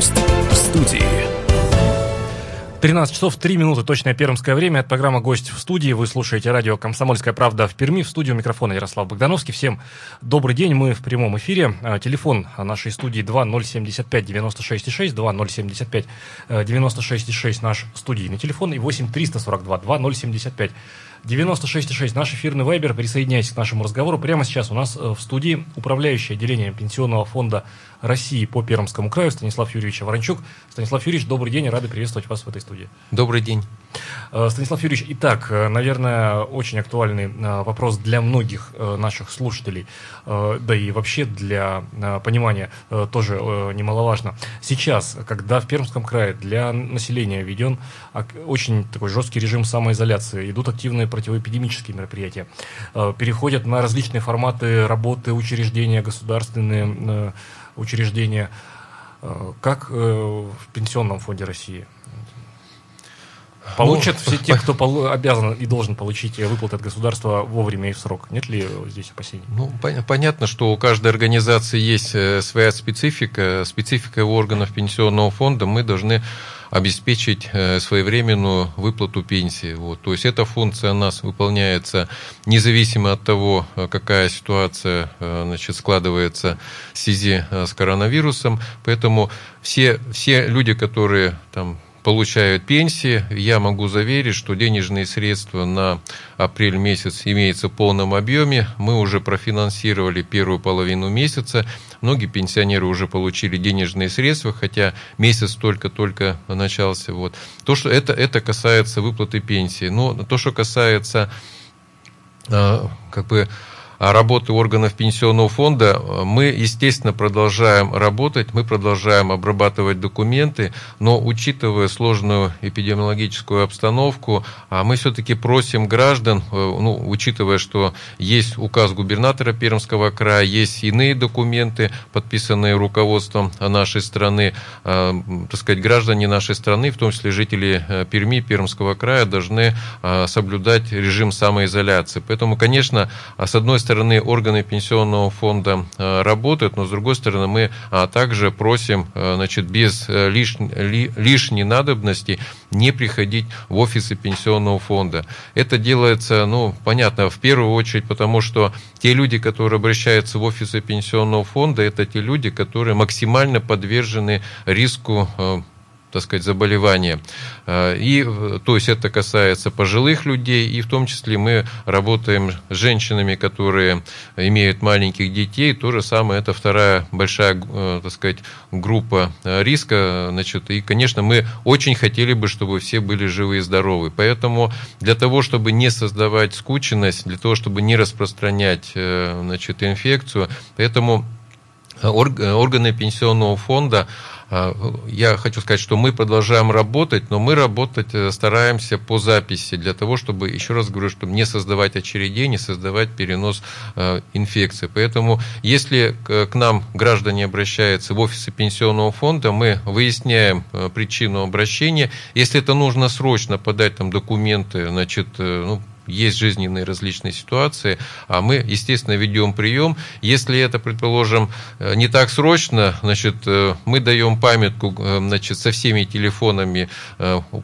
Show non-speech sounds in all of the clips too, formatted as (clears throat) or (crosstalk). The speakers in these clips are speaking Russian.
Гость в студии. 13 часов 3 минуты, точное пермское время. Это программа «Гость в студии». Вы слушаете радио «Комсомольская правда» в Перми. В студию микрофона Ярослав Богдановский. Всем добрый день. Мы в прямом эфире. А, телефон нашей студии 2075 96 6, 2075 96 6 наш студийный телефон и 8 342 2075 96,6 наш эфирный вайбер. Присоединяйтесь к нашему разговору. Прямо сейчас у нас э, в студии управляющий отделением Пенсионного фонда России по Пермскому краю Станислав Юрьевич Ворончук. Станислав Юрьевич, добрый день, рады приветствовать вас в этой студии. Добрый день. Э, Станислав Юрьевич, итак, э, наверное, очень актуальный вопрос для многих наших слушателей, да и вообще для понимания тоже немаловажно. Сейчас, когда в Пермском крае для населения введен очень такой жесткий режим самоизоляции, идут активные противоэпидемические мероприятия, э, переходят на различные форматы работы учреждения, государственные э, учреждения, э, как в Пенсионном фонде России. Получат ну, все те, кто обязан и должен получить выплаты от государства вовремя и в срок? Нет ли здесь опасений? Ну, понятно, что у каждой организации есть своя специфика. Специфика органов пенсионного фонда мы должны обеспечить э, своевременную выплату пенсии. Вот. То есть эта функция у нас выполняется независимо от того, э, какая ситуация э, значит, складывается в связи с коронавирусом. Поэтому все, все люди, которые там, получают пенсии. Я могу заверить, что денежные средства на апрель месяц имеются в полном объеме. Мы уже профинансировали первую половину месяца. Многие пенсионеры уже получили денежные средства, хотя месяц только-только начался. Вот. То, что это, это касается выплаты пенсии. Но то, что касается а, как бы работы органов пенсионного фонда, мы, естественно, продолжаем работать, мы продолжаем обрабатывать документы, но учитывая сложную эпидемиологическую обстановку, а мы все-таки просим граждан, э, ну, учитывая, что есть указ губернатора Пермского края, есть иные документы, подписанные руководством нашей страны, э, так сказать, граждане нашей страны, в том числе жители э, Перми, Пермского края, должны соблюдать режим самоизоляции. Поэтому, конечно, с одной стороны, стороны, органы пенсионного фонда э, работают, но с другой стороны, мы а, также просим э, значит, без э, лишней, лишней надобности не приходить в офисы пенсионного фонда. Это делается, ну, понятно, в первую очередь, потому что те люди, которые обращаются в офисы пенсионного фонда, это те люди, которые максимально подвержены риску так сказать, заболевания. А, и, то есть это касается пожилых людей, и в том числе мы работаем с женщинами, которые имеют маленьких детей. То же самое, это вторая большая, э, так сказать, группа риска. Значит, и, конечно, мы очень хотели бы, чтобы все были живы и здоровы. Поэтому для того, чтобы не создавать скученность, для того, чтобы не распространять э, значит, инфекцию, поэтому органы пенсионного фонда я хочу сказать, что мы продолжаем работать, но мы работать э, стараемся по записи для того, чтобы, еще раз говорю, чтобы не создавать очередей, не создавать перенос э, инфекции. Поэтому, если к нам граждане обращаются в офисы пенсионного фонда, мы выясняем э, причину обращения. Если это нужно срочно подать там документы, значит, ну, есть жизненные различные ситуации, а мы, естественно, ведем прием. Если это, предположим, э, не так срочно, значит, э, мы даем памятку э, значит, со всеми телефонами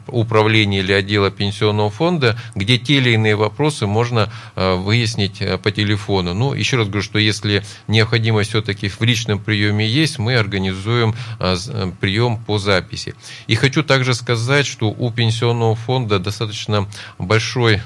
управления или отдела пенсионного фонда, где те или иные вопросы можно выяснить по телефону. Ну, еще раз говорю, что если необходимость все-таки в личном приеме есть, мы организуем прием по записи. И хочу также сказать, что у пенсионного фонда достаточно большой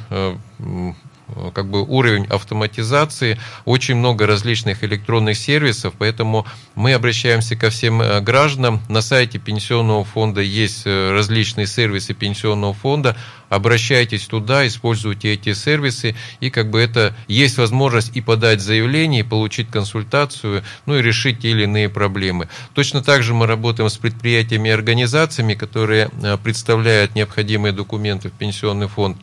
как бы уровень автоматизации, очень много различных электронных сервисов, поэтому мы обращаемся ко всем э, гражданам. На сайте пенсионного фонда есть э, различные сервисы пенсионного фонда. Обращайтесь туда, используйте эти сервисы, и как бы это есть возможность и подать заявление, и получить консультацию, ну и решить те или иные проблемы. Точно так же мы работаем с предприятиями и организациями, которые э, представляют необходимые документы в пенсионный фонд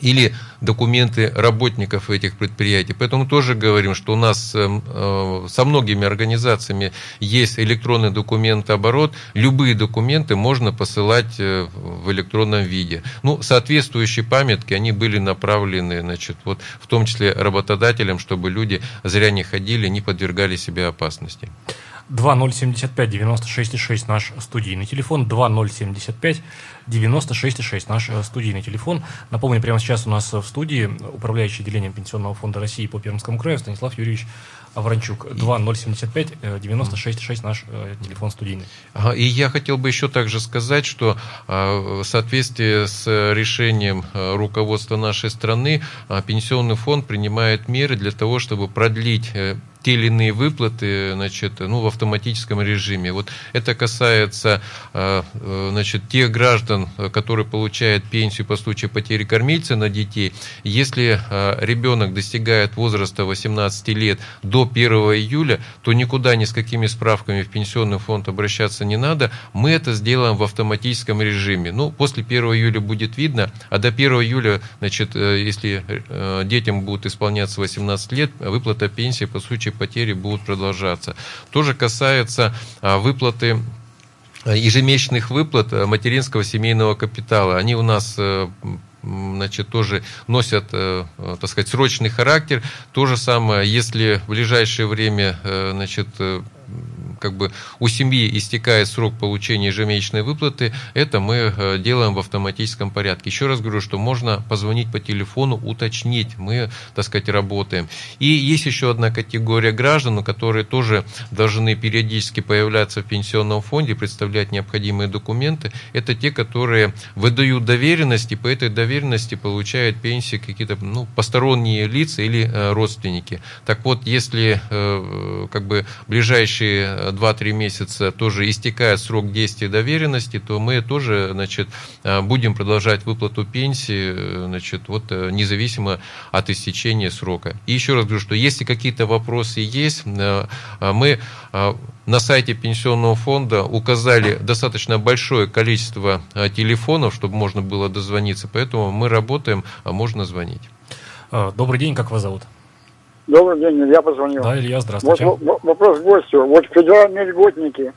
или документы работников этих предприятий. Поэтому тоже говорим, что у нас э, э, со многими организациями есть электронный документооборот. Любые документы можно посылать э, в электронном виде. Ну, соответствующие памятки, они были направлены, значит, вот, в том числе работодателям, чтобы люди зря не ходили, не подвергали себе опасности. 2075 96,6 наш студийный телефон, 2075 96,6 наш э, студийный телефон. Напомню, прямо сейчас у нас в студии управляющий отделением Пенсионного фонда России по Пермскому краю Станислав Юрьевич Авранчук. 2075 96 наш э, телефон студийный. И я хотел бы еще также сказать, что э, в соответствии с решением руководства нашей страны Пенсионный фонд принимает меры для того, чтобы продлить те или иные выплаты значит, ну, в автоматическом режиме. Вот это касается э, э, значит, тех граждан, которые получают пенсию по случаю потери кормильца на детей. Если э, ребенок достигает возраста 18 лет до 1 июля, то никуда ни с какими справками в пенсионный фонд обращаться не надо. Мы это сделаем в автоматическом режиме. Ну, после 1 июля будет видно, а до 1 июля, значит, если детям будет исполняться 18 лет, выплата пенсии по случаю случае потери будут продолжаться. То же касается а, выплаты а, ежемесячных выплат а, материнского семейного капитала. Они у нас э, значит, тоже носят, э, так сказать, срочный характер. То же самое, если в ближайшее время, э, значит, как бы у семьи истекает срок получения ежемесячной выплаты, это мы э, делаем в автоматическом порядке. Еще раз говорю, что можно позвонить по телефону, уточнить, мы, так сказать, работаем. И есть еще одна категория граждан, которые тоже должны периодически появляться в пенсионном фонде, представлять необходимые документы. Это те, которые выдают доверенность, и по этой доверенности получают пенсии какие-то ну, посторонние лица или э, родственники. Так вот, если э, как бы ближайшие 2-3 месяца тоже истекает срок действия доверенности, то мы тоже значит, э, будем продолжать выплату пенсии э, значит, вот, э, независимо от истечения срока. И еще раз говорю, что если какие-то вопросы есть, мы на сайте пенсионного фонда указали достаточно большое количество телефонов, чтобы можно было дозвониться, поэтому мы работаем, а можно звонить. Добрый день, как вас зовут? Добрый день, Илья позвонил. Да, Илья, здравствуйте. Вот вопрос гостю. Вот федеральные льготники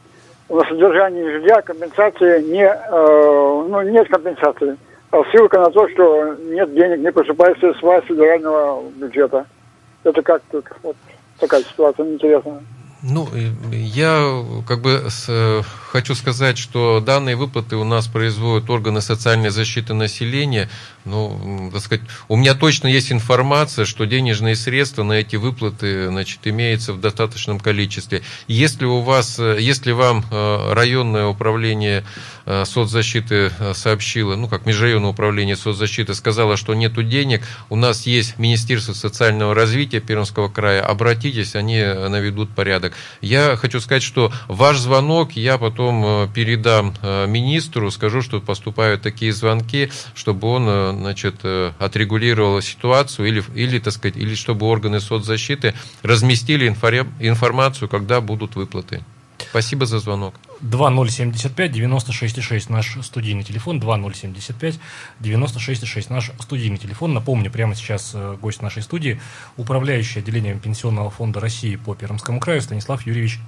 на содержание жилья компенсации не, э, ну, нет компенсации. А ссылка на то, что нет денег, не поступает средства федерального бюджета. Это как тут? Вот такая ситуация интересная. Ну, я как бы с, хочу сказать, что данные выплаты у нас производят органы социальной защиты населения. Ну, так сказать, у меня точно есть информация, что денежные средства на эти выплаты, значит, имеются в достаточном количестве. Если у вас, если вам э, районное управление э, соцзащиты э, сообщило, ну, как межрайонное управление соцзащиты сказало, что нету денег, у нас есть Министерство социального развития Пермского края, обратитесь, они наведут порядок. Я хочу сказать, что ваш звонок я потом передам министру, скажу, что поступают такие звонки, чтобы он значит, э, отрегулировала ситуацию или, или, так сказать, или чтобы органы соцзащиты разместили информацию, когда будут выплаты. Спасибо за звонок. 2075 96,6 наш студийный телефон, 2075 96,6 наш студийный телефон. Напомню, прямо сейчас э, гость нашей студии, управляющий отделением Пенсионного фонда России по Пермскому краю Станислав Юрьевич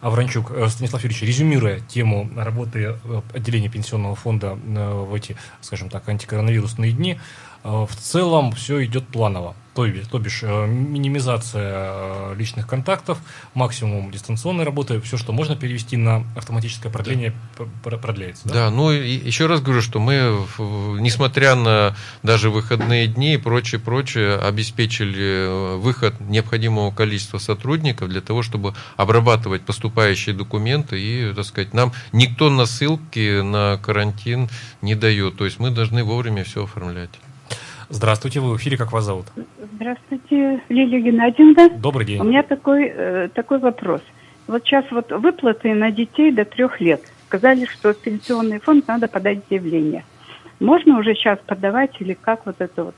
Авранчук. Э, Станислав Юрьевич, резюмируя тему работы э, отделения пенсионного фонда э, в эти, скажем так, антикоронавирусные дни, в целом все идет планово то, то бишь э, минимизация э, личных контактов, максимум дистанционной работы, все, что можно перевести на автоматическое продление, да. продляется. Да, да ну и еще раз говорю, что мы, несмотря на даже выходные дни и прочее, прочее, обеспечили э, выход необходимого количества сотрудников для того, чтобы обрабатывать поступающие документы и, так сказать, нам никто на ссылки на карантин не дает. То есть мы должны вовремя все оформлять. Здравствуйте, вы в эфире, как вас зовут? Здравствуйте, Лилия Геннадьевна. Добрый день. У меня такой, э, такой вопрос. Вот сейчас вот выплаты на детей до трех лет. Сказали, что в пенсионный фонд надо подать заявление. Можно уже сейчас подавать или как вот это вот?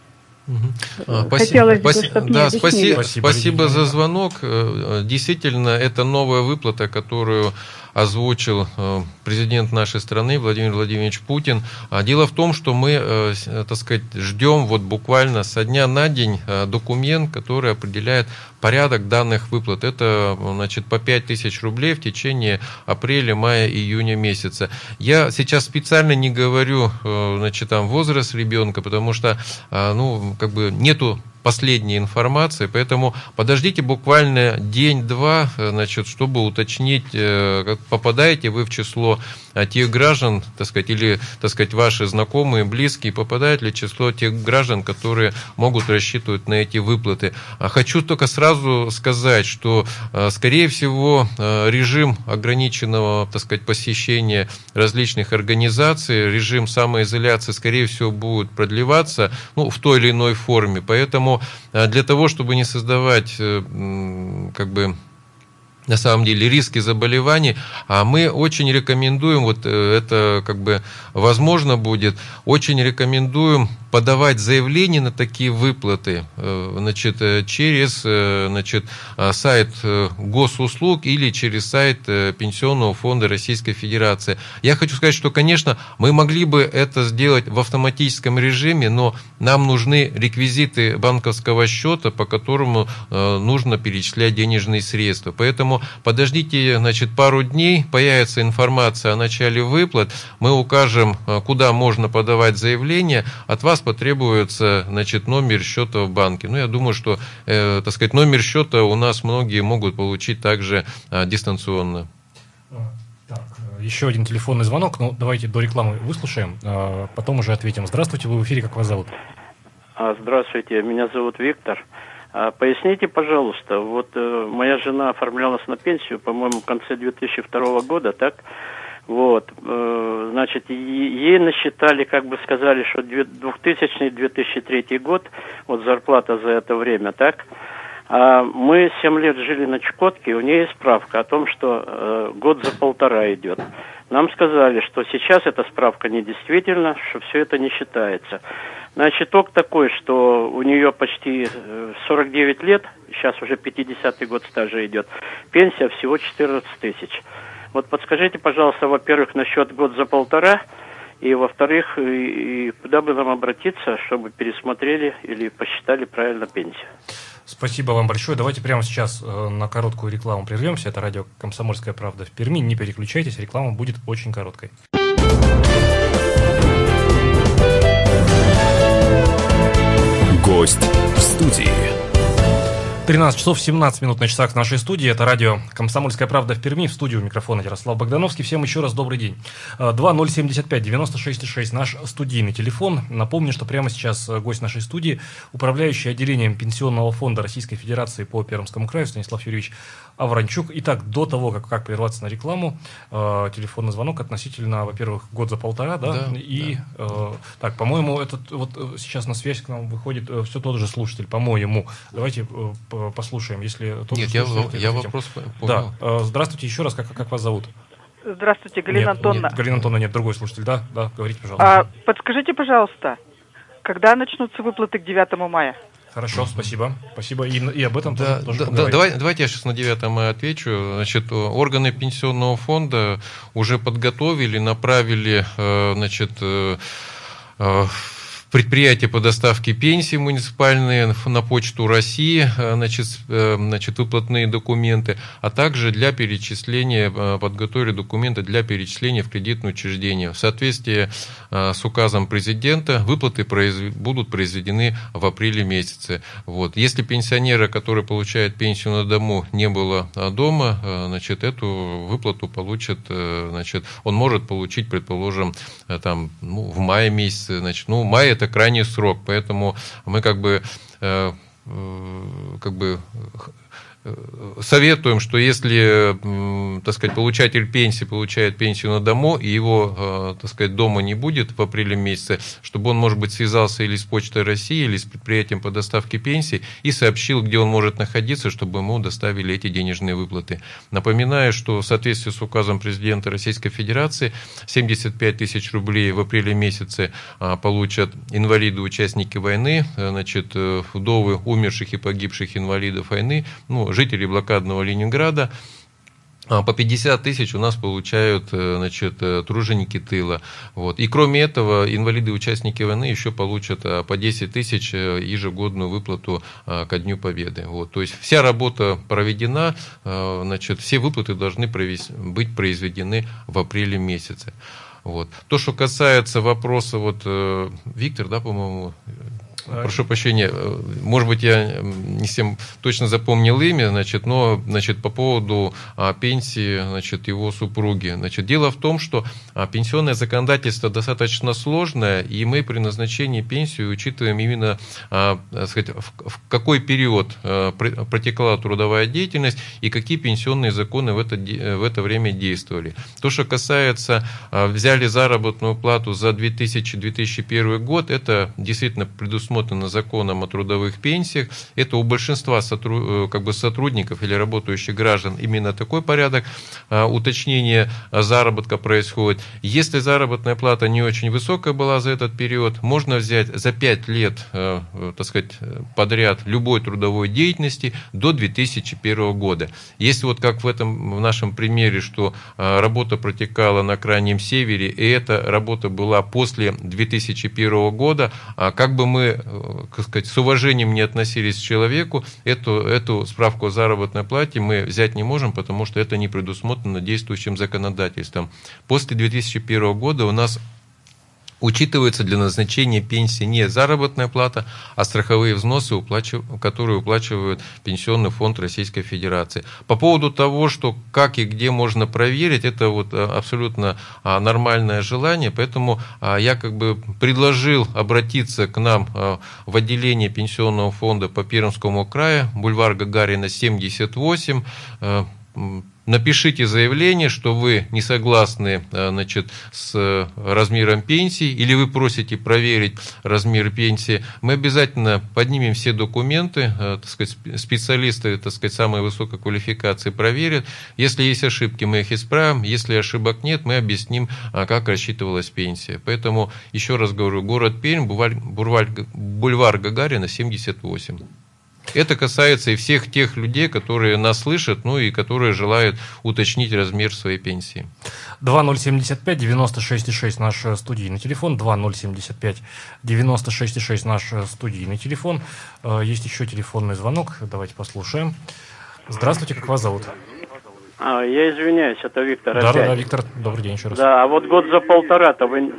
Угу. Хотелось бы, чтобы да, спасибо, спасибо, спасибо за звонок. Э, действительно, это новая выплата, которую озвучил э, президент нашей страны Владимир Владимирович Путин. А дело в том, что мы, э, так сказать, ждем вот буквально со дня на день э, документ, который определяет порядок данных выплат. Это значит, по 5 тысяч рублей в течение апреля, мая, июня месяца. Я сейчас специально не говорю значит, там, возраст ребенка, потому что ну, как бы нету последняя информация, поэтому подождите буквально день-два, значит, чтобы уточнить, попадаете вы в число тех граждан, так сказать, или, так сказать, ваши знакомые, близкие, попадают ли число тех граждан, которые могут рассчитывать на эти выплаты. А хочу только сразу сказать, что, скорее всего, режим ограниченного, так сказать, посещения различных организаций, режим самоизоляции, скорее всего, будет продлеваться ну, в той или иной форме. Поэтому для того, чтобы не создавать э, как бы на самом деле риски заболеваний, а мы очень рекомендуем, вот э, это как бы возможно будет, очень рекомендуем подавать заявление на такие выплаты э, значит, э, через значит, сайт госуслуг или через сайт Пенсионного фонда Российской Федерации. Я хочу сказать, что, конечно, мы могли бы это сделать в автоматическом режиме, но нам нужны реквизиты банковского счета, по которому нужно перечислять денежные средства. Поэтому подождите значит, пару дней, появится информация о начале выплат, мы укажем, э, куда можно подавать заявление, от вас потребуется значит, номер счета в банке. Ну, я думаю, что э, так сказать, номер счета у нас многие могут получить также э, дистанционно. Так, еще один телефонный звонок, ну давайте до рекламы выслушаем, э, потом уже ответим. Здравствуйте, вы в эфире, как вас зовут? А, здравствуйте, меня зовут Виктор. А поясните, пожалуйста, вот э, моя жена оформлялась на пенсию, по-моему, в конце 2002 года, так? Вот, э, значит, ей насчитали, как бы сказали, что 2000-2003 год, вот зарплата за это время, так? А мы 7 лет жили на Чукотке, у нее есть справка о том, что э, год за полтора идет. Нам сказали, что сейчас эта справка недействительна, что все это не считается. Значит, итог такой, что у нее почти 49 э, лет, сейчас уже 50-й год стажа идет, пенсия всего 14 тысяч. Вот подскажите, пожалуйста, во-первых, насчет год за полтора, и во-вторых, и, и куда бы нам обратиться, чтобы пересмотрели или посчитали правильно пенсию. Спасибо вам большое. Давайте прямо сейчас э, на короткую рекламу прервемся. Это радио «Комсомольская правда» в Перми. Не переключайтесь, реклама будет очень короткой. Гость в студии. 13 часов 17 минут на часах нашей студии. Это радио «Комсомольская правда» в Перми. В студию микрофона Ярослав Богдановский. Всем еще раз добрый день. 2075-96-6 наш студийный телефон. Напомню, что прямо сейчас э, гость нашей студии, управляющий отделением Пенсионного фонда Российской Федерации по Пермскому краю Станислав Юрьевич Авранчук. Итак, до того, как, как прерваться на рекламу, э, телефонный звонок относительно, во-первых, год за полтора, да, да и, да. Э, так, по-моему, этот вот э, сейчас на связь к нам выходит э, все тот же слушатель, по-моему. Давайте э, послушаем, если... Тот Нет, я, я вопрос понял. Да, э, здравствуйте еще раз, как, как вас зовут? Здравствуйте, Галина нет, Антоновна. Нет, Галина Антоновна, нет, другой слушатель, да, да, говорите, пожалуйста. А, подскажите, пожалуйста, когда начнутся выплаты к 9 мая? Хорошо, спасибо. Спасибо. И, и об этом да, тоже, тоже да, давай, Давайте я сейчас на девятом отвечу. Значит, органы пенсионного фонда уже подготовили, направили, э, значит, э, э, предприятия по доставке пенсий муниципальные на почту России, э, значит, э, значит, выплатные документы, а также для перечисления, э, подготовили документы для перечисления в кредитное учреждение. В соответствии с указом президента выплаты произв... будут произведены в апреле месяце. Вот. Если пенсионера, который получает пенсию на дому, не было дома, значит, эту выплату получит, значит, он может получить, предположим, там, ну, в мае месяце, значит, ну, мае это крайний срок, поэтому мы как бы, э, э, как бы советуем, что если, так сказать, получатель пенсии получает пенсию на дому, и его, э, так сказать, дома не будет в апреле месяце, чтобы он, может быть, связался или с Почтой России, или с предприятием по доставке пенсии и сообщил, где он может находиться, чтобы ему доставили эти денежные выплаты. Напоминаю, что в соответствии с указом президента Российской Федерации 75 тысяч рублей в апреле месяце а, получат инвалиды, участники войны, э, значит, э, вдовы умерших и погибших инвалидов войны, ну, жителей блокадного Ленинграда, а, по 50 тысяч у нас получают э, значит, э, труженики тыла. Вот. И кроме этого, инвалиды участники войны еще получат а, по 10 тысяч э, ежегодную выплату а, ко Дню Победы. Вот. То есть вся работа проведена, значит, все выплаты должны быть произведены в апреле месяце. Вот. То, что касается вопроса, вот Виктор, да, по-моему, прошу прощения, э, может быть, я не всем точно запомнил имя, значит, но значит, по поводу а, пенсии значит, его супруги. Значит, дело в том, что а, пенсионное законодательство достаточно сложное, и мы при назначении пенсии учитываем именно, а, сказать, в, какой период а, протекала трудовая деятельность и какие пенсионные законы в это, в это время действовали. То, что касается, взяли заработную плату за 2000-2001 год, это действительно предусмотрено законом о трудовых пенсиях. Это у большинства сотруд, э, как бы сотрудников или работающих граждан именно такой порядок а, уточнения заработка происходит. Если заработная плата не очень высокая была за этот период, можно взять за 5 лет, э, э, так сказать, подряд любой трудовой деятельности до 2001 года. Если вот как в этом в нашем примере, что работа протекала на крайнем севере, и эта работа была после 2001 года, а как бы мы, так сказать, с уважением не относились к человеку, эту, эту справку о заработной плате мы взять не можем, потому что это не предусмотрено действующим законодательством. После 2001 года у нас Учитывается для назначения пенсии не заработная плата, а страховые взносы, которые уплачивают Пенсионный фонд Российской Федерации. По поводу того, что как и где можно проверить, это вот э, абсолютно а, нормальное желание, поэтому а, я как бы предложил обратиться к нам а, в отделение Пенсионного фонда по Пермскому краю, бульвар Гагарина 78, напишите заявление, что вы не согласны э, значит, с э, размером пенсии, или вы просите проверить размер пенсии, мы обязательно поднимем все документы, э, так сказать, специалисты так сказать, самой высокой квалификации проверят. Если есть ошибки, мы их исправим. Если ошибок нет, мы объясним, как рассчитывалась пенсия. Поэтому, еще раз говорю, город Пермь, бульвар, бульвар Гагарина, 78. Это касается и всех тех людей, которые нас слышат, ну и которые желают уточнить размер своей пенсии. 2075 96,6 наш студийный телефон, 2075 96,6 наш студийный телефон. Э, есть еще телефонный звонок, давайте послушаем. Здравствуйте, как вас зовут? А, я извиняюсь, это Виктор да, опять. Да, да, Виктор, добрый день еще раз. Да, а вот год за полтора-то вы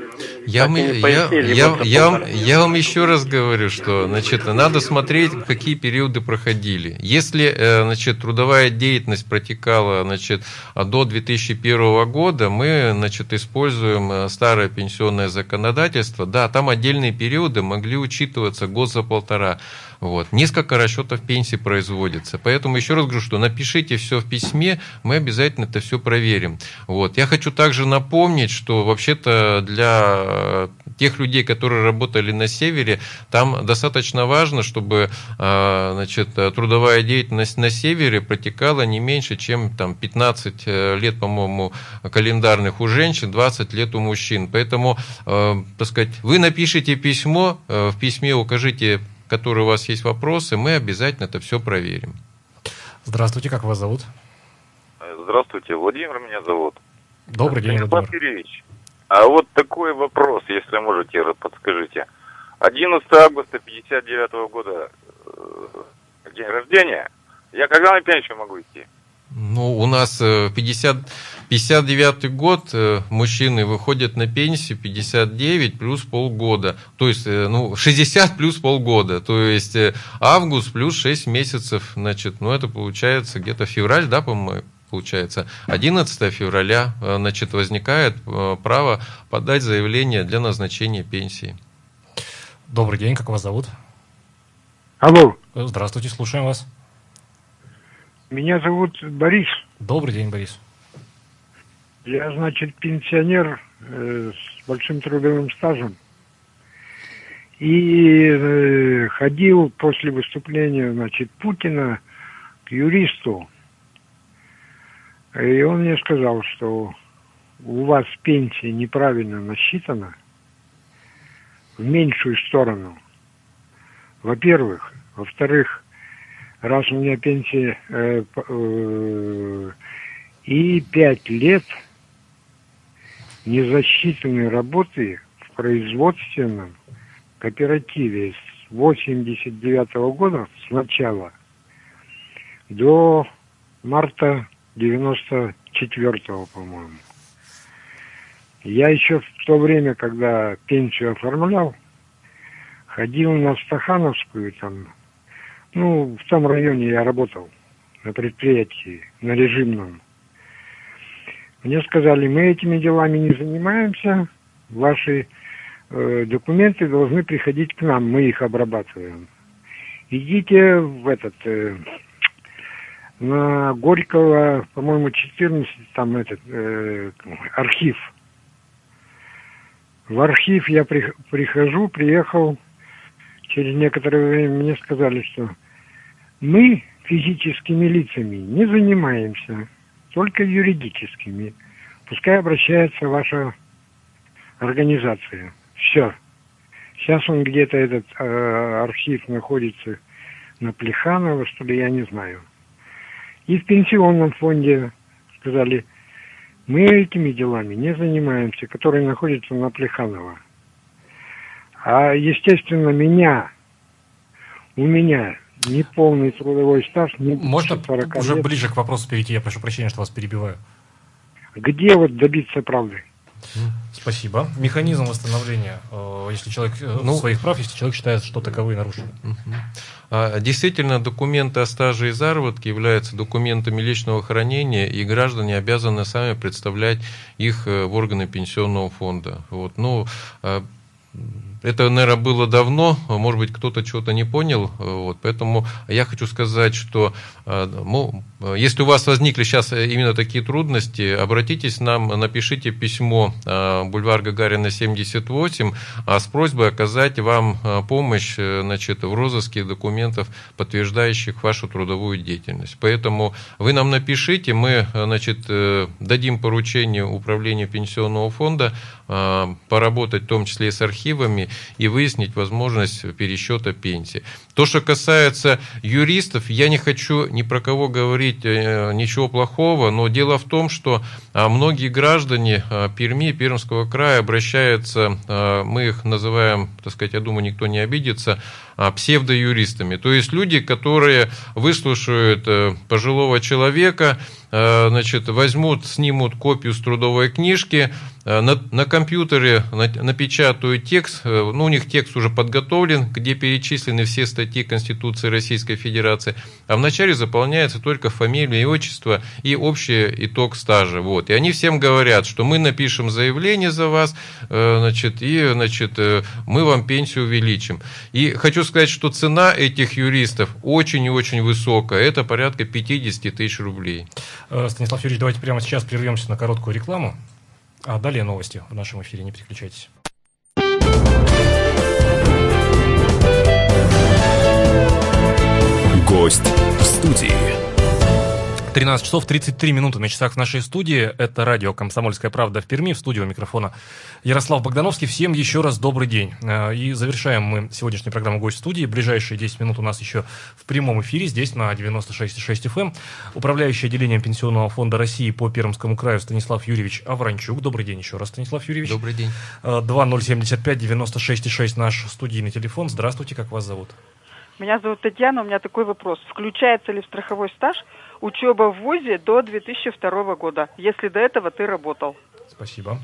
я, так я, пояснили. Я, я, вам, я вам еще раз говорю, что значит, надо смотреть, какие периоды проходили. Если э, значит, трудовая деятельность протекала значит, до 2001 года, мы значит, используем э, старое пенсионное законодательство. Да, там отдельные периоды могли учитываться год за полтора. Вот. Несколько расчетов пенсии производится. Поэтому еще раз говорю, что напишите все в письме, мы обязательно это все проверим. Вот. Я хочу также напомнить, что вообще-то для тех людей, которые работали на севере, там достаточно важно, чтобы а, значит, трудовая деятельность на севере протекала не меньше, чем там, 15 э, лет, по-моему, календарных у женщин, 20 лет у мужчин. Поэтому, э, так сказать, вы напишите письмо, э, в письме укажите которые у вас есть вопросы, мы обязательно это все проверим. Здравствуйте, как вас зовут? Здравствуйте, Владимир меня зовут. Добрый день, Владимир. Юрьевич, а вот такой вопрос, если можете, подскажите. 11 августа 59 -го года, э, день рождения, я когда на пенсию могу идти? Ну, у нас 50, э, 59 год э, мужчины выходят на пенсию 59 плюс полгода. То есть, э, ну, 60 плюс полгода. То есть, август плюс 6 месяцев. Значит, ну, это получается где-то февраль, да, по-моему, получается. 11 февраля, значит, возникает право подать заявление для назначения пенсии. Добрый день, как вас зовут? Алло. Здравствуйте, слушаем вас. Меня зовут Борис. Добрый день, Борис. Я, значит, пенсионер э, с большим трудовым стажем. И э, ходил после выступления, значит, Путина к юристу. И он мне сказал, что у вас пенсия неправильно насчитана в меньшую сторону. Во-первых. Во-вторых, раз у меня пенсия э, э, и пять лет незасчитанной работы в производственном кооперативе с 89 -го года с начала до марта 94 по-моему. Я еще в то время, когда пенсию оформлял, ходил на Стахановскую там, ну, в том районе я работал, на предприятии, на режимном. Мне сказали, мы этими делами не занимаемся, ваши э, документы должны приходить к нам, мы их обрабатываем. Идите в этот, э, на Горького, по-моему, 14, там этот, э, архив. В архив я при, прихожу, приехал, через некоторое время мне сказали, что мы физическими лицами не занимаемся, только юридическими. Пускай обращается ваша организация. Все. Сейчас он где-то этот э, архив находится на Плеханово, что ли, я не знаю. И в пенсионном фонде сказали, мы этими делами не занимаемся, которые находятся на Плеханово. А, естественно, меня, у меня неполный трудовой стаж, не Можно 40 уже лет. ближе к вопросу перейти, я прошу прощения, что вас перебиваю. Где вот добиться правды? Спасибо. Механизм восстановления, э, если человек э, ну, своих прав, если человек считает, что таковые нарушены. А, действительно, документы о стаже и заработке являются документами личного хранения, и граждане обязаны сами представлять их э, в органы пенсионного фонда. Вот. Ну, а, это, наверное, было давно, может быть, кто-то чего-то не понял, вот, поэтому я хочу сказать, что ну, если у вас возникли сейчас именно такие трудности, обратитесь к нам, напишите письмо бульвар Гагарина 78 с просьбой оказать вам помощь значит, в розыске документов, подтверждающих вашу трудовую деятельность. Поэтому вы нам напишите, мы значит, э, дадим поручение управлению пенсионного фонда поработать в том числе и с архивами и выяснить возможность пересчета пенсии. То, что касается юристов, я не хочу ни про кого говорить э, ничего плохого, но дело в том, что а, многие граждане а, Перми, Пермского края обращаются, а, мы их называем, так сказать, я думаю, никто не обидится, псевдоюристами. То есть люди, которые выслушают э, пожилого человека, э, значит, возьмут, снимут копию с трудовой книжки, на, на компьютере напечатают текст, ну, у них текст уже подготовлен, где перечислены все статьи Конституции Российской Федерации, а вначале заполняется только фамилия и отчество и общий итог стажа. Вот. И они всем говорят, что мы напишем заявление за вас, э, значит, и значит, мы вам пенсию увеличим. И хочу сказать, что цена этих юристов очень и очень высокая. Это порядка 50 тысяч рублей. Станислав Юрьевич, давайте прямо сейчас прервемся на короткую рекламу. А далее новости в нашем эфире, не переключайтесь. Гость в студии. 13 часов 33 минуты на часах в нашей студии. Это радио «Комсомольская правда» в Перми. В студии у микрофона Ярослав Богдановский. Всем еще раз добрый день. Э, и завершаем мы сегодняшнюю программу «Гость в студии». Ближайшие 10 минут у нас еще в прямом эфире здесь на 96,6 FM. Эм. Управляющий отделением Пенсионного фонда России по Пермскому краю Станислав Юрьевич Авранчук. Добрый день еще раз, Станислав Юрьевич. Добрый день. 2075 96,6 наш студийный телефон. Здравствуйте, как вас зовут? Меня зовут Татьяна, у меня такой вопрос. Включается ли в страховой стаж учеба в ВУЗе до 2002 года, если до этого ты работал. Спасибо.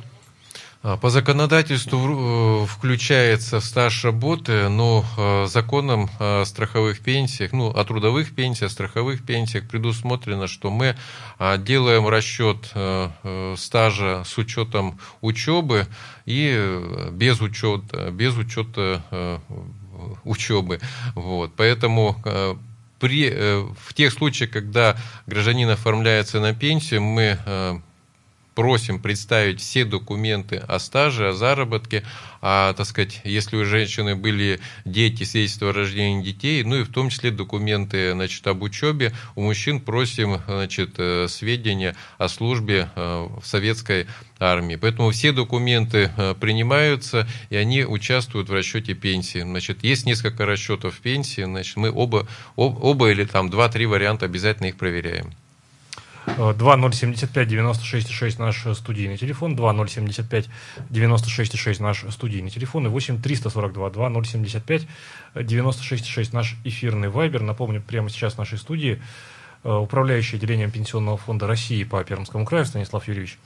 А, по законодательству э, включается стаж работы, но э, законом о страховых пенсиях, ну, о трудовых пенсиях, страховых пенсиях предусмотрено, что мы а, делаем расчет э, стажа с учетом учебы и без учета, без учета учебы. Вот. Поэтому при, э, в тех случаях, когда гражданин оформляется на пенсию, мы э, просим представить все документы о стаже, о заработке, а, так сказать, если у женщины были дети, свидетельство о рождении детей, ну и в том числе документы, значит, об учебе, у мужчин просим, значит, э, сведения о службе э, в советской армии. Поэтому все документы э, принимаются, и они участвуют в расчете пенсии. Значит, есть несколько расчетов пенсии, значит, мы оба, оба или там два-три варианта обязательно их проверяем. 2075 96 6 наш студийный телефон, 2075 96 6 наш студийный телефон и 8 342 2075 96 6 наш эфирный вайбер. Напомню, прямо сейчас в нашей студии э, управляющий отделением Пенсионного фонда России по Пермскому краю Станислав Юрьевич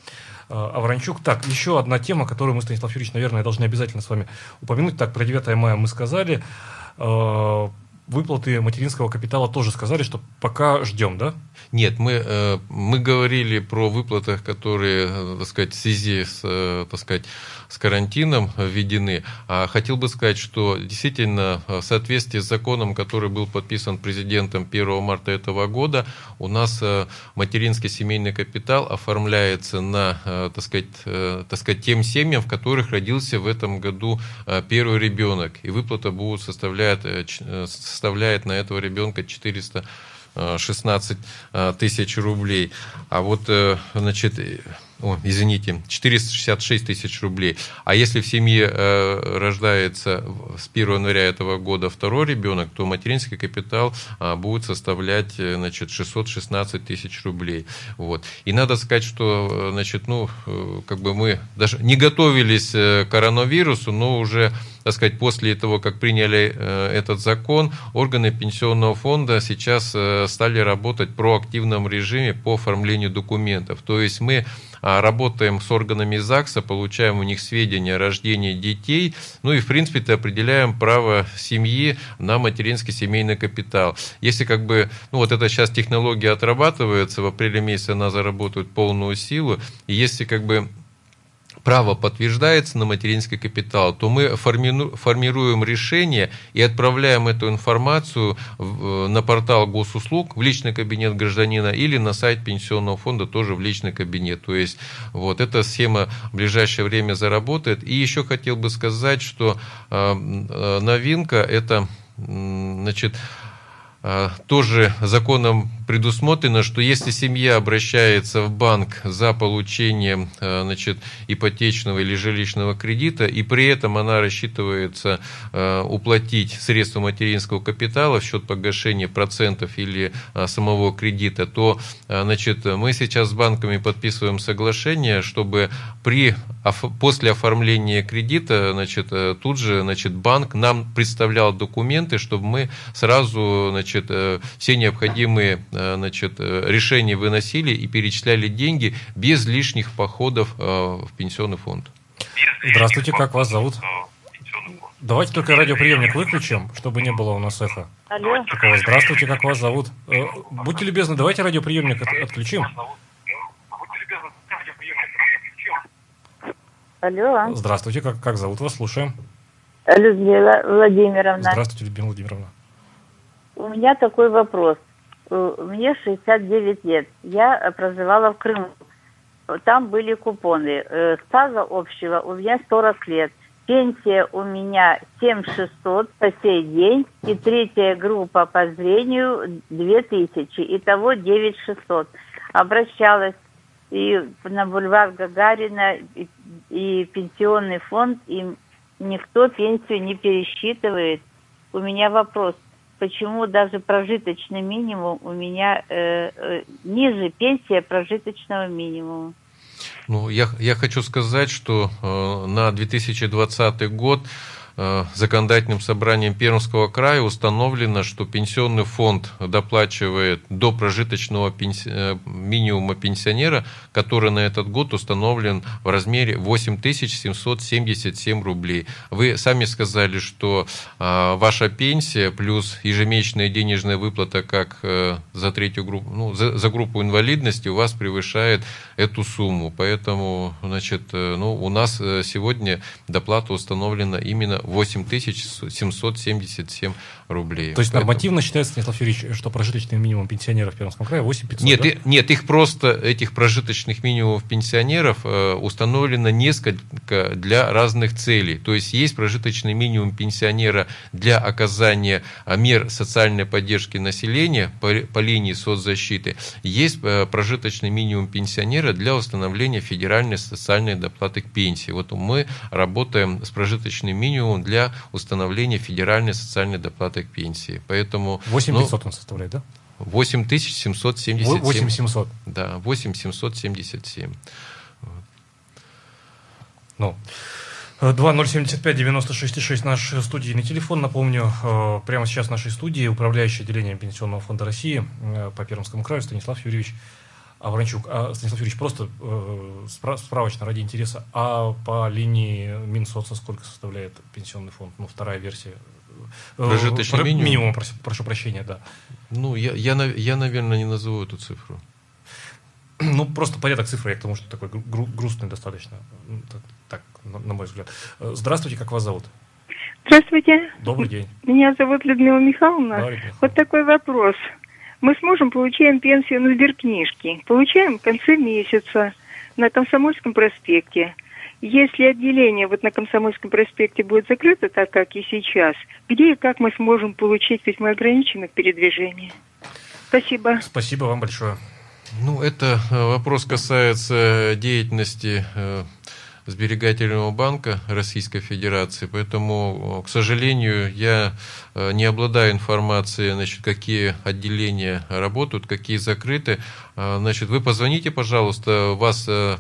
э, Авранчук. Так, еще одна тема, которую мы, Станислав Юрьевич, наверное, должны обязательно с вами упомянуть. Так, про 9 мая мы сказали. Выплаты материнского капитала тоже сказали, что пока ждем, да? Нет, мы, э, мы говорили про выплатах, которые, э, так сказать, в связи с, э, так сказать, с карантином введены. А хотел бы сказать, что действительно в соответствии с законом, который был подписан президентом 1 марта этого года, у нас материнский семейный капитал оформляется на, так сказать, так сказать, тем семьям, в которых родился в этом году первый ребенок. И выплата будет составлять, составляет на этого ребенка 400 16 э, тысяч рублей. А вот, э, значит, о, извините, 466 тысяч рублей. А если в семье э, рождается с 1 января этого года второй ребенок, то материнский капитал э, будет составлять э, значит, 616 тысяч рублей. Вот. И надо сказать, что э, значит, ну, э, как бы мы даже не готовились к коронавирусу, но уже так сказать, после того, как приняли э, этот закон, органы пенсионного фонда сейчас э, стали работать в проактивном режиме по оформлению документов. То есть мы а, работаем с органами ЗАГСа, получаем у них сведения о рождении детей, ну и, в принципе, определяем право семьи на материнский семейный капитал. Если как бы, ну вот это сейчас технология отрабатывается, в апреле месяце она заработает полную силу, и если как бы право подтверждается на материнский капитал, то мы формируем решение и отправляем эту информацию э, на портал госуслуг в личный кабинет гражданина или на сайт пенсионного фонда тоже в личный кабинет. То есть вот эта схема в ближайшее время заработает. И еще хотел бы сказать, что э, э, новинка это значит, тоже законом предусмотрено, что если семья обращается в банк за получением э, значит, ипотечного или жилищного кредита, и при этом она рассчитывается э, уплатить средства материнского капитала в счет погашения процентов или э, самого кредита, то значит, мы сейчас с банками подписываем соглашение, чтобы при, после оформления кредита значит, тут же значит, банк нам представлял документы, чтобы мы сразу значит, все необходимые значит, э, решения выносили и перечисляли деньги без лишних походов э, в пенсионный фонд. Здравствуйте, как вас зовут? Давайте только радиоприемник выключим, чтобы не было у нас эхо. Алло. Такого. Здравствуйте, как вас зовут? Будьте любезны, давайте радиоприемник от, отключим. Алло. Здравствуйте, как, как зовут вас? Слушаем. Людмила Владимировна. Здравствуйте, Людмила Владимировна. У меня такой вопрос. Э, мне 69 лет. Я проживала в Крыму. Там были купоны. Э, стажа общего у меня 40 лет. Пенсия у меня 7600 по сей день. И третья группа по зрению 2000. Итого 9600. Обращалась и на бульвар Гагарина, и, и пенсионный фонд, и никто пенсию не пересчитывает. У меня вопрос – почему даже прожиточный минимум у меня э, э, ниже пенсия прожиточного минимума. Ну, я, я хочу сказать, что э, на 2020 год законодательным собранием Пермского края установлено, что пенсионный фонд доплачивает до прожиточного пенси... Э, минимума пенсионера, который на этот год установлен в размере 8777 рублей. Вы сами сказали, что а, ваша пенсия плюс ежемесячная денежная выплата как за третью группу, ну, за, за группу инвалидности у вас превышает эту сумму. Поэтому, значит, ну, у нас сегодня доплата установлена именно 8777 рублей. То есть Поэтому... нормативно считается, Станислав Юрьевич, что прожиточный минимум пенсионеров в Пермском крае 8500, нет, да? и, нет, их просто, этих прожиточных минимумов пенсионеров э, установлено несколько для разных целей. То есть есть прожиточный минимум пенсионера для оказания э, мер социальной поддержки населения по, по линии соцзащиты. Есть э, прожиточный минимум пенсионера для установления федеральной социальной доплаты к пенсии. Вот мы работаем с прожиточным минимумом для установления федеральной социальной доплаты к пенсии. Поэтому, 8500 ну, он составляет, да? 8777. 8700. Да, 8777. Ну, 2075-96-6 наш студийный телефон. Напомню, э, прямо сейчас в нашей студии управляющий отделением Пенсионного фонда России э, по Пермскому краю Станислав Юрьевич Авранчук. А, Станислав Юрьевич, просто э, справочно ради интереса, а по линии Минсоца сколько составляет пенсионный фонд? Ну, вторая версия. Прожиточный минимум? Минимум, прошу, прошу прощения, да. Ну, я, я, я, наверное, не назову эту цифру. (clears throat) Ну, просто порядок цифры, я к тому, что такой гру- грустный достаточно, так, на, на мой взгляд. Э, здравствуйте, как вас зовут? Здравствуйте. Добрый день. Меня зовут Людмила Михайловна. Да, Людмила. Вот такой вопрос. Мы с мужем получаем пенсию на сберкнижке. Получаем в конце месяца на Комсомольском проспекте. Если отделение вот на Комсомольском проспекте будет закрыто, так как и сейчас, где и как мы сможем получить, ведь мы ограничены в передвижении? Спасибо. Спасибо вам большое. Ну, это э, вопрос касается деятельности э, сберегательного банка Российской Федерации, поэтому, к сожалению, я э, не обладаю информацией, значит, какие отделения работают, какие закрыты. А, значит, вы позвоните, пожалуйста, вас... Э,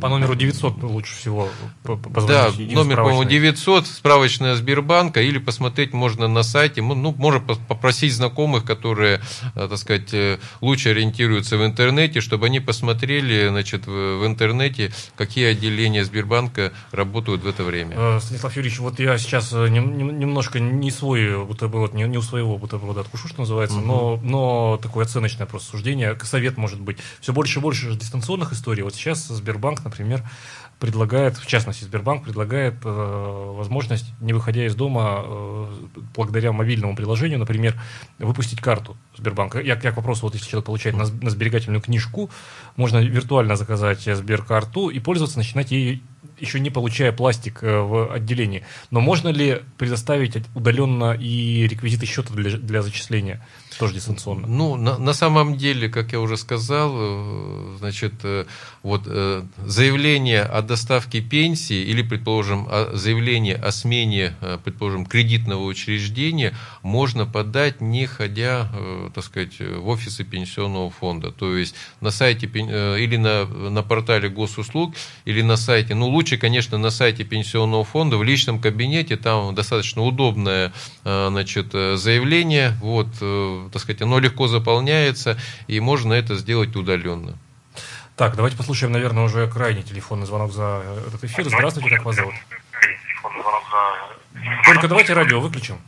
По номеру 900 лучше всего позвонить. Да, номер, по-моему, 900, справочная Сбербанка, или посмотреть можно на сайте, ну, можно попросить знакомых, которые, э, так сказать, э, лучше ориентируются в интернете, чтобы они посмотрели, значит, в интернете, какие отделения Сбербанка работают в это время. Станислав Юрьевич, вот я сейчас немножко не свой бутерброд, не, не у своего бутерброда откушу, что называется, угу. но, но такое оценочное просто суждение, совет может может быть. Все больше и больше дистанционных историй. Вот сейчас Сбербанк, например, предлагает, в частности, Сбербанк предлагает э, возможность, не выходя из дома, э, благодаря мобильному приложению, например, выпустить карту Сбербанка. Я, я к вопросу, вот если человек получает на, на сберегательную книжку, можно виртуально заказать Сберкарту и пользоваться, начинать ей еще не получая пластик э, в отделении. Но можно ли предоставить удаленно и реквизиты счета для, для зачисления? Тоже дистанционно. Ну, на, на самом деле, как я уже сказал, э, значит, э, вот заявление о доставке пенсии или, предположим, заявление о смене, предположим, кредитного учреждения можно подать, не ходя, так сказать, в офисы пенсионного фонда. То есть на сайте или на, на портале госуслуг, или на сайте, ну, лучше конечно, на сайте пенсионного фонда в личном кабинете, там достаточно удобное э, значит, э, заявление, вот, э, так сказать, оно легко заполняется, и можно это сделать удаленно. Так, давайте послушаем, наверное, уже крайний телефонный звонок за этот эфир. Здравствуйте, как вас зовут? Только давайте радио выключим.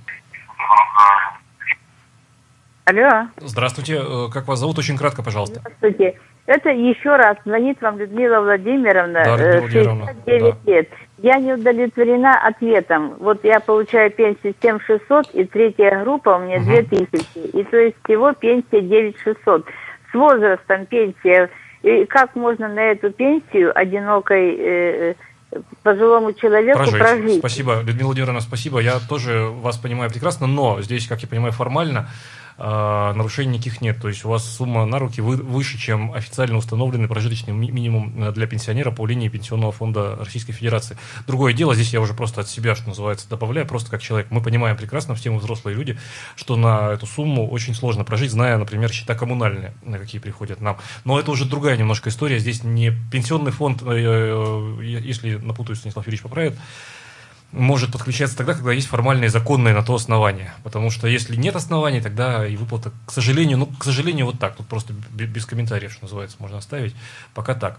Алло. Здравствуйте, как вас зовут? Очень кратко, пожалуйста. Здравствуйте. Это еще раз звонит вам Людмила Владимировна, да, 69 э, да. лет. Я не удовлетворена ответом. Вот я получаю пенсию 7600, и третья группа у меня угу. 2000. И то есть всего пенсия 9600. С возрастом пенсия. И как можно на эту пенсию одинокой э, э пожилому человеку прожить. прожить? Спасибо, Людмила Владимировна, спасибо. Я тоже вас понимаю прекрасно, но здесь, как я понимаю, формально а, нарушений никаких нет. То есть у вас сумма на руки вы, выше, чем официально установленный прожиточный минимум э, для пенсионера по линии Пенсионного фонда Российской Федерации. Другое дело, здесь я уже просто от себя, что называется, добавляю, просто как человек. Мы понимаем прекрасно, все мы взрослые люди, что на эту сумму очень сложно прожить, зная, например, счета коммунальные, на какие приходят нам. Но это уже другая немножко история. Здесь не пенсионный фонд, э, э, если напутаюсь, Станислав Юрьевич поправит, может подключаться тогда, когда есть формальные законные на то основания. Потому что если нет оснований, тогда и выплата, к сожалению, ну, к сожалению, вот так. Тут просто без комментариев, что называется, можно оставить. Пока так.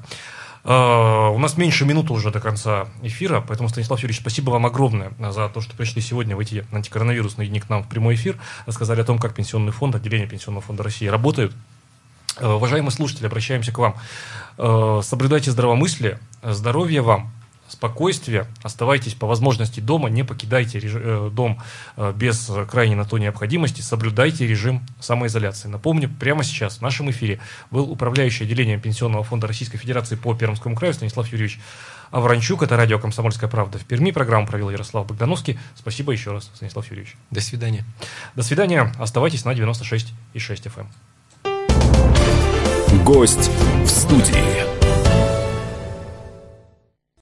Uh, у нас меньше минуты уже до конца эфира, поэтому, Станислав Юрьевич, спасибо вам огромное за то, что пришли сегодня в эти антикоронавирусные дни к нам в прямой эфир, рассказали о том, как Пенсионный фонд, отделение Пенсионного фонда России работают. Uh, уважаемые слушатели, обращаемся к вам. Соблюдайте здравомыслие, здоровья вам, спокойствие, оставайтесь по возможности дома, не покидайте реж... Э, дом э, без крайней на то необходимости, соблюдайте режим самоизоляции. Напомню, прямо сейчас в нашем эфире был управляющий отделением Пенсионного фонда Российской Федерации по Пермскому краю Станислав Юрьевич Авранчук. Это радио «Комсомольская правда» в Перми. Программу провел Ярослав Богдановский. Спасибо еще раз, Станислав Юрьевич. До свидания. До свидания. Оставайтесь на 96,6 FM. Эм. Гость в студии.